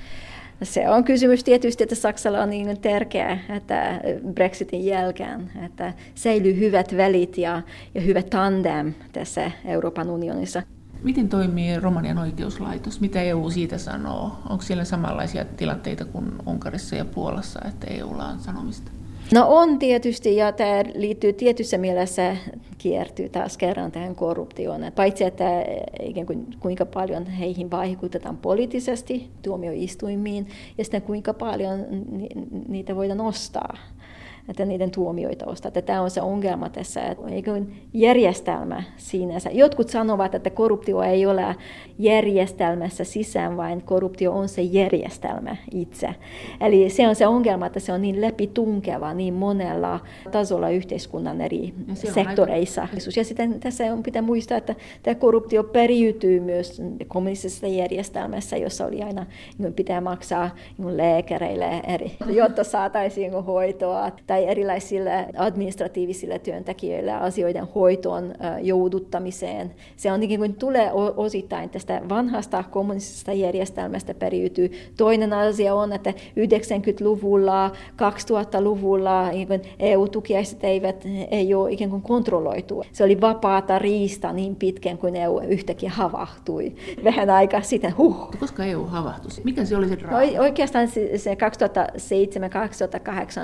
Se on kysymys tietysti, että Saksalla on niin tärkeää että Brexitin jälkeen, että säilyy hyvät välit ja, ja hyvä tandem tässä Euroopan unionissa. Miten toimii Romanian oikeuslaitos? Mitä EU siitä sanoo? Onko siellä samanlaisia tilanteita kuin Unkarissa ja Puolassa, että EUlla on sanomista? No on tietysti, ja tämä liittyy tietyssä mielessä, kiertyy taas kerran tähän korruptioon. Paitsi, että ikään kuin, kuinka paljon heihin vaikutetaan poliittisesti tuomioistuimiin, ja sitten kuinka paljon niitä voidaan nostaa että niiden tuomioita ostaa. Että tämä on se ongelma tässä, että eikö järjestelmä sinänsä. Jotkut sanovat, että korruptio ei ole järjestelmässä sisään, vaan korruptio on se järjestelmä itse. Eli se on se ongelma, että se on niin läpitunkeva niin monella tasolla yhteiskunnan eri sektoreissa. Aika... Ja sitten tässä on pitää muistaa, että tämä korruptio periytyy myös kommunistisessa järjestelmässä, jossa oli aina, niin pitää maksaa niin lääkäreille, eri, jotta saataisiin hoitoa tai tai erilaisille administratiivisille työntekijöille asioiden hoitoon jouduttamiseen. Se on niin kuin tulee osittain tästä vanhasta kommunistisesta järjestelmästä periytyy. Toinen asia on, että 90-luvulla, 2000-luvulla niin EU-tukiaiset eivät, ei ole ikään kuin kontrolloitu. Se oli vapaata riista niin pitkään kuin EU yhtäkkiä havahtui. Vähän aikaa sitten, huh. Koska EU havahtui? Mikä se oli se draama? No, oikeastaan se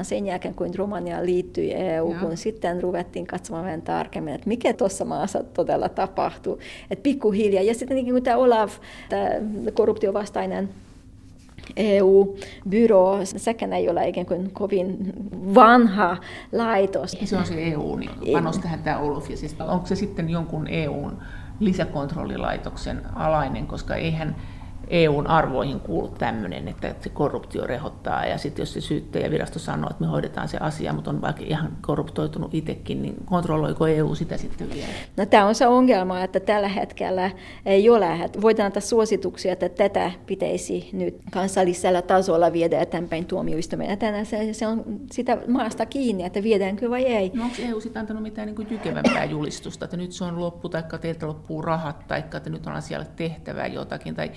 2007-2008 sen jälkeen, kun Romania liittyi EU, kun sitten ruvettiin katsomaan vähän tarkemmin, että mikä tuossa maassa todella tapahtuu. Että pikkuhiljaa. Ja sitten niin kuin tämä Olaf, tämä korruptiovastainen EU-byro, sekään ei ole ikään kuin kovin vanha laitos. Se on se EU, niin panos tähän tämä Oluf, ja siis onko se sitten jonkun EUn lisäkontrollilaitoksen alainen, koska eihän EUn arvoihin kuulu tämmöinen, että se korruptio rehottaa ja sitten jos se syyttäjävirasto sanoo, että me hoidetaan se asia, mutta on vaikka ihan korruptoitunut itsekin, niin kontrolloiko EU sitä sitten vielä? No tämä on se ongelma, että tällä hetkellä ei ole. Voidaan antaa suosituksia, että tätä pitäisi nyt kansallisella tasolla viedä eteenpäin tuomioistuimeen. Tänään se, se on sitä maasta kiinni, että viedäänkö vai ei. No onko EU sitten antanut mitään niin jykevämpää julistusta, että nyt se on loppu, tai teiltä loppuu rahat, tai että nyt on asialle tehtävää jotakin, tai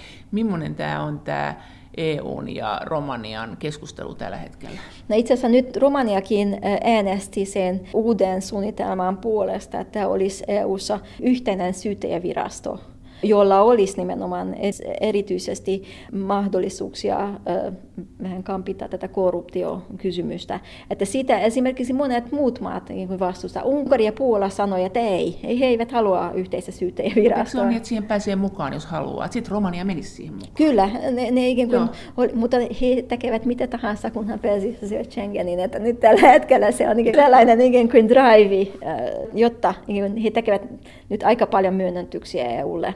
millainen tämä on tämä EUn ja Romanian keskustelu tällä hetkellä? No itse asiassa nyt Romaniakin äänesti sen uuden suunnitelman puolesta, että olisi EUssa yhteinen syyttäjävirasto jolla olisi nimenomaan erityisesti mahdollisuuksia vähän kampita tätä korruptiokysymystä. Että sitä esimerkiksi monet muut maat niin vastustaa. Unkari ja Puola sanoi, että ei, he eivät halua yhteistä syyttäjävirastoa. Se on niin, että siihen pääsee mukaan, jos haluaa. Sitten Romania menisi siihen mukaan. Kyllä, ne, ne ikään kuin, mutta he tekevät mitä tahansa, kunhan pääsisivät Schengenin. Että nyt tällä hetkellä se on tällainen ikään kuin drive, jotta he tekevät nyt aika paljon myönnytyksiä EUlle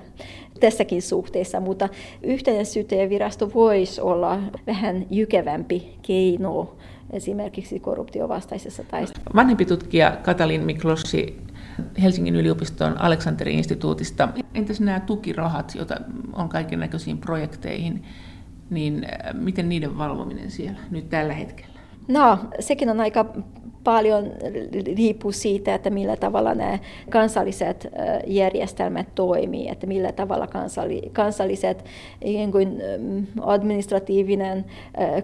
tässäkin suhteessa, mutta yhteinen syyttäjävirasto voisi olla vähän jykevämpi keino esimerkiksi korruptiovastaisessa taistelussa. Vanhempi tutkija Katalin Miklossi Helsingin yliopiston Aleksanterin instituutista. Entäs nämä tukirahat, joita on kaiken näköisiin projekteihin, niin äh, miten niiden valvominen siellä nyt tällä hetkellä? No, sekin on aika paljon riippuu siitä, että millä tavalla nämä kansalliset järjestelmät toimii, että millä tavalla kansalliset kuin administratiivinen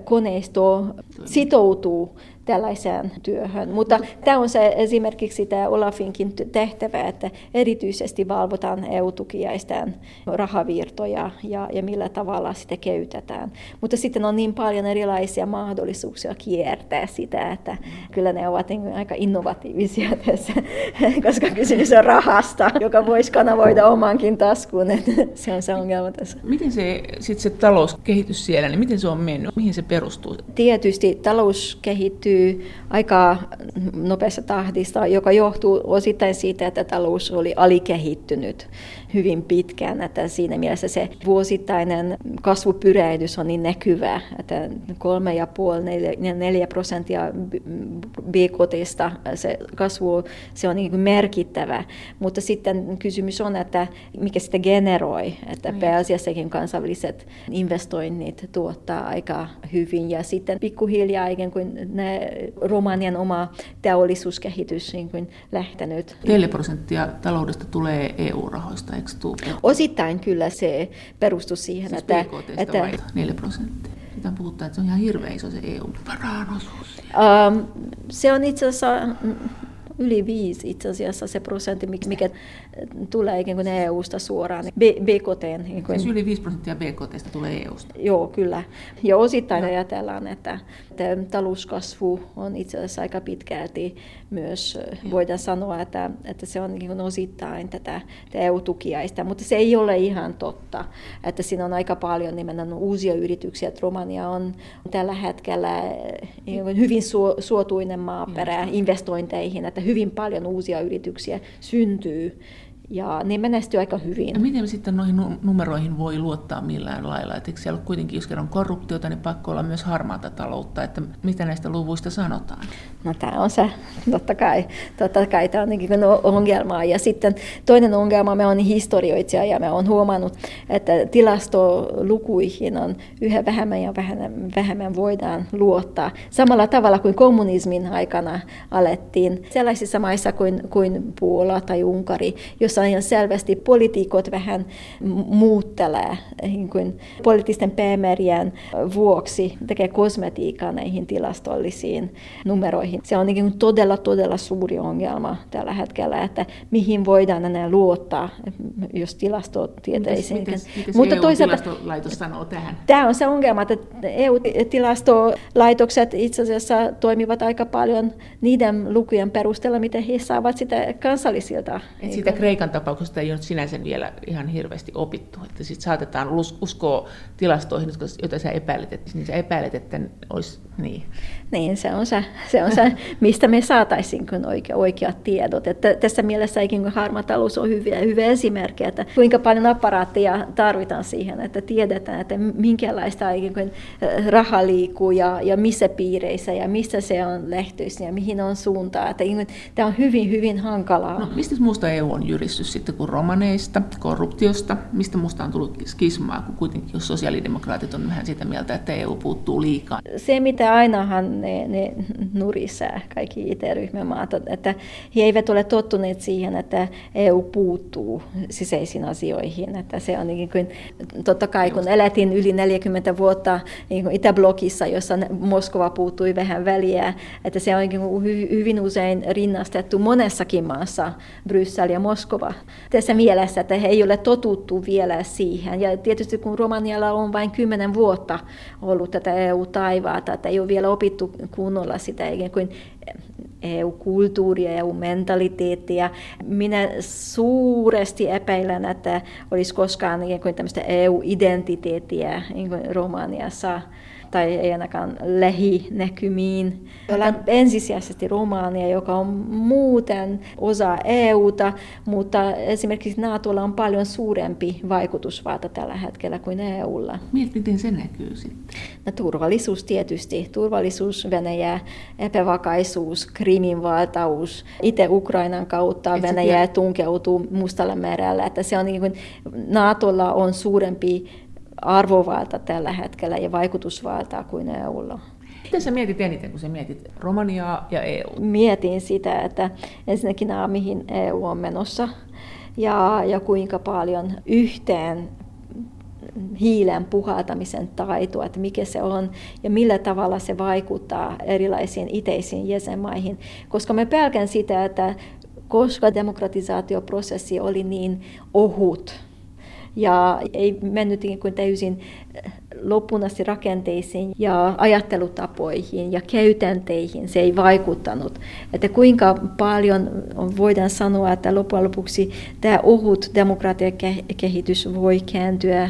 koneisto sitoutuu tällaiseen työhön. Mutta tämä on se esimerkiksi tämä Olafinkin tehtävä, että erityisesti valvotaan EU-tukiaisten rahavirtoja ja, ja millä tavalla sitä käytetään. Mutta sitten on niin paljon erilaisia mahdollisuuksia kiertää sitä, että kyllä ne ovat niin aika innovatiivisia tässä, koska kysymys on rahasta, joka voisi kanavoida omankin taskuun. Se on se ongelma tässä. Miten se, sit se talouskehitys siellä, niin miten se on mennyt? Mihin se perustuu? Tietysti talous kehittyy kehittyy aika nopeassa tahdissa, joka johtuu osittain siitä, että talous oli alikehittynyt hyvin pitkään. Että siinä mielessä se vuosittainen kasvupyrähdys on niin näkyvä, että 3,5-4 prosenttia BKTstä se kasvu se on niin merkittävä. Mutta sitten kysymys on, että mikä sitä generoi, että niin. pääasiassakin kansainväliset investoinnit tuottaa aika hyvin ja sitten pikkuhiljaa ikään kuin ne Romanian oma teollisuuskehitys niin kuin lähtenyt. 4 prosenttia taloudesta tulee EU-rahoista, eikö tuu? Osittain kyllä se perustuu siihen, siis että... että vai 4 prosenttia. Sitä puhutaan, että se on ihan hirveän iso se EU-varaan osuus. Um, se on itse asiassa yli viisi itse asiassa se prosentti, mikä tulee ikään kuin EU-sta suoraan BKT. Niin kuin. Siis yli 5 prosenttia BKT tulee EU-sta? Joo, kyllä. Ja osittain no. ajatellaan, että, talouskasvu on itse asiassa aika pitkälti myös, voidaan sanoa, että, että se on niin kuin osittain tätä EU-tukiaista, mutta se ei ole ihan totta, että siinä on aika paljon nimenomaan uusia yrityksiä, että Romania on tällä hetkellä niin hyvin suotuinen maaperä investointeihin, että hyvin paljon uusia yrityksiä syntyy ja ne menestyy aika hyvin. No miten sitten noihin numeroihin voi luottaa millään lailla? Et eikö siellä ole kuitenkin, jos kerran korruptiota, niin pakko olla myös harmaata taloutta, että mitä näistä luvuista sanotaan? No tämä on se, totta kai, totta kai tämä on niin ongelma. Ja sitten toinen ongelma, me on historioitsija ja me on huomannut, että tilastolukuihin on yhä vähemmän ja vähemmän, vähemmän voidaan luottaa. Samalla tavalla kuin kommunismin aikana alettiin sellaisissa maissa kuin, kuin Puola tai Unkari, jos jossa ihan selvästi poliitikot vähän muuttelee niin kuin poliittisten päämäärien vuoksi, tekee kosmetiikkaa näihin tilastollisiin numeroihin. Se on niin kuin todella, todella suuri ongelma tällä hetkellä, että mihin voidaan enää luottaa, jos tilastotieteisiin. Miten, miten Mutta EU-tilastolaitos sanoo tähän? Tämä on se ongelma, että EU-tilastolaitokset itse asiassa toimivat aika paljon niiden lukujen perusteella, miten he saavat sitä kansallisilta. Et siitä Kreikan Kreikan tapauksesta ei ole sinänsä vielä ihan hirveästi opittu, että sitten saatetaan uskoa tilastoihin, joita sä epäilet, että, niin sä epäilet, että olisi niin. Niin, se on se, se, on se mistä me saataisiin oikea, oikeat tiedot. Että tässä mielessä ikin harmatalous on hyvä, hyvä esimerkki, että kuinka paljon apparaattia tarvitaan siihen, että tiedetään, että minkälaista ikään raha liikkuu ja, ja missä piireissä ja missä se on lähtöisin ja mihin on suuntaa. Että tämä on hyvin, hyvin hankalaa. No, mistä muusta EU on jyrissy sitten kuin romaneista, korruptiosta? Mistä muusta on tullut skismaa, kun kuitenkin jos sosiaalidemokraatit on vähän sitä mieltä, että EU puuttuu liikaa? Se, mitä ainahan ne, ne nurisää kaikki IT-ryhmämaat, että he eivät ole tottuneet siihen, että EU puuttuu sisäisiin asioihin. Että se on niin kuin, totta kai kun elätin yli 40 vuotta niin kuin Itäblokissa, jossa Moskova puuttui vähän väliä, että se on niin hyvin usein rinnastettu monessakin maassa, Bryssel ja Moskova. Tässä mielessä, että he ei ole totuttu vielä siihen. Ja tietysti kun Romanialla on vain 10 vuotta ollut tätä EU-taivaata, että ei ole vielä opittu kunnolla sitä ikään kuin EU-kulttuuria EU-mentaliteettia. Minä suuresti epäilen, että olisi koskaan ikään kuin tämmöistä EU-identiteettiä niin Romaniassa tai ei ainakaan lähinäkymiin. Ollaan ensisijaisesti Romania, joka on muuten osa EUta, mutta esimerkiksi NATOlla on paljon suurempi vaikutusvalta tällä hetkellä kuin EUlla. Miten se näkyy sitten? No, turvallisuus tietysti. Turvallisuus, Venäjä, epävakaisuus, Krimin valtaus. Itse Ukrainan kautta Et Venäjä tunkeutuu Mustalla merellä. Että se on niin kuin, NATOlla on suurempi arvovalta tällä hetkellä ja vaikutusvaltaa kuin EUlla. Miten sä mietit eniten, kun sä mietit Romaniaa ja EU? Mietin sitä, että ensinnäkin nämä, mihin EU on menossa ja, ja kuinka paljon yhteen hiilen puhaltamisen taitoa, että mikä se on ja millä tavalla se vaikuttaa erilaisiin iteisiin jäsenmaihin. Koska me pelkän sitä, että koska demokratisaatioprosessi oli niin ohut, ja ei mennyt kuin täysin äh, loppuun asti rakenteisiin ja ajattelutapoihin ja käytänteihin. Se ei vaikuttanut. Että kuinka paljon voidaan sanoa, että loppujen lopuksi tämä ohut demokratiakehitys voi kääntyä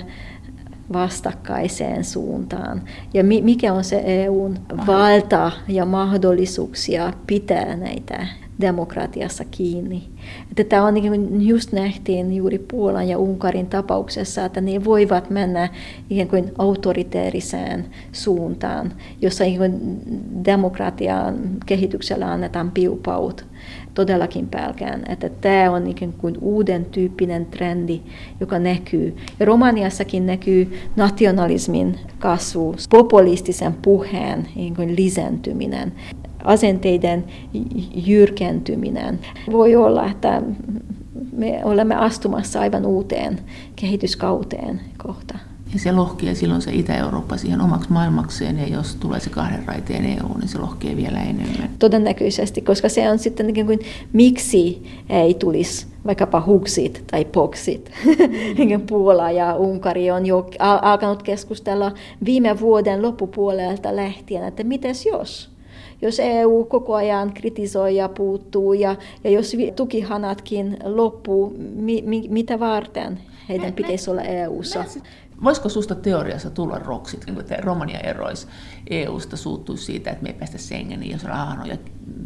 vastakkaiseen suuntaan. Ja mikä on se EUn valta ja mahdollisuuksia pitää näitä demokratiassa kiinni. Että tämä on niin just nähtiin juuri Puolan ja Unkarin tapauksessa, että ne voivat mennä ikään kuin autoriteeriseen suuntaan, jossa niin demokratian kehityksellä annetaan piupaut. Todellakin pelkään, että tämä on ikään kuin uuden tyyppinen trendi, joka näkyy. Ja Romaniassakin näkyy nationalismin kasvu, populistisen puheen niin kuin lisääntyminen asenteiden jyrkentyminen. Voi olla, että me olemme astumassa aivan uuteen kehityskauteen kohta. Ja se lohkee silloin se Itä-Eurooppa siihen omaksi maailmakseen, ja jos tulee se kahden raiteen EU, niin se lohkee vielä enemmän. Todennäköisesti, koska se on sitten niin kuin, miksi ei tulisi vaikkapa huksit tai poksit. Mm. Puola ja Unkari on jo alkanut keskustella viime vuoden loppupuolelta lähtien, että mites jos? Jos EU koko ajan kritisoi ja puuttuu ja, ja jos tukihanatkin loppuu, mi, mi, mitä varten heidän pitäisi olla EU:ssa? Voisiko susta teoriassa tulla roksit, kun Romania eroisi EU-sta, suuttuisi siitä, että me ei päästä Schengeniin, jos rahanoja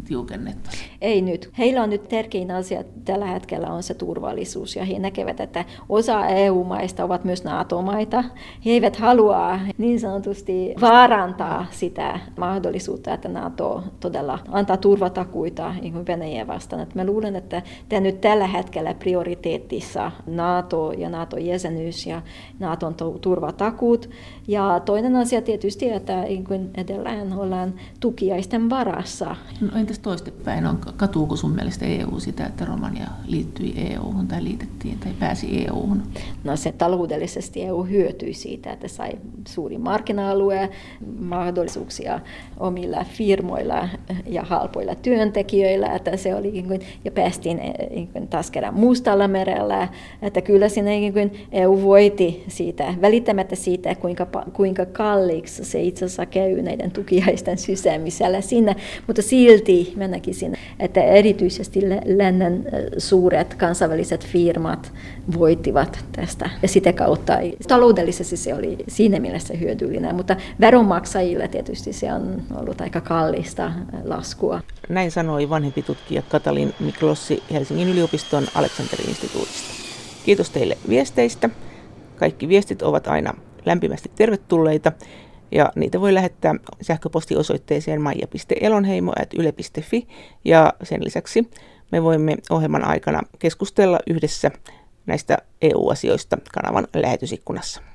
tiukennettaisiin? Ei nyt. Heillä on nyt tärkein asia tällä hetkellä on se turvallisuus, ja he näkevät, että osa EU-maista ovat myös NATO-maita. He eivät halua niin sanotusti vaarantaa sitä mahdollisuutta, että NATO todella antaa turvatakuita niin Venäjän vastaan. Että mä luulen, että tämä nyt tällä hetkellä prioriteettissa NATO ja NATO-jäsenyys ja NATOn turvatakuut. Ja toinen asia tietysti, että niin edelleen ollaan tukiaisten varassa. No entäs toistepäin, on, katuuko sun mielestä EU sitä, että Romania liittyi EU-hun tai liitettiin tai pääsi EU-hun? No se taloudellisesti EU hyötyi siitä, että sai suuri markkina-alue, mahdollisuuksia omilla firmoilla ja halpoilla työntekijöillä, että se oli niin kuin, ja päästiin niin kuin, taas kerran Mustalla merellä, että kyllä sinne niin kuin EU voiti siitä välittämättä siitä, kuinka, kuinka kalliiksi se itse asiassa käy näiden tukiaisten sysäämisellä sinne, mutta silti mä näkisin, että erityisesti lännen suuret kansainväliset firmat voittivat tästä ja sitä kautta taloudellisesti se oli siinä mielessä hyödyllinen, mutta veronmaksajille tietysti se on ollut aika kallista laskua. Näin sanoi vanhempi tutkija Katalin Miklossi Helsingin yliopiston Aleksanterin-instituutista. Kiitos teille viesteistä. Kaikki viestit ovat aina lämpimästi tervetulleita ja niitä voi lähettää sähköpostiosoitteeseen maija.elonheimo.yle.fi ja sen lisäksi me voimme ohjelman aikana keskustella yhdessä näistä EU-asioista kanavan lähetysikkunassa.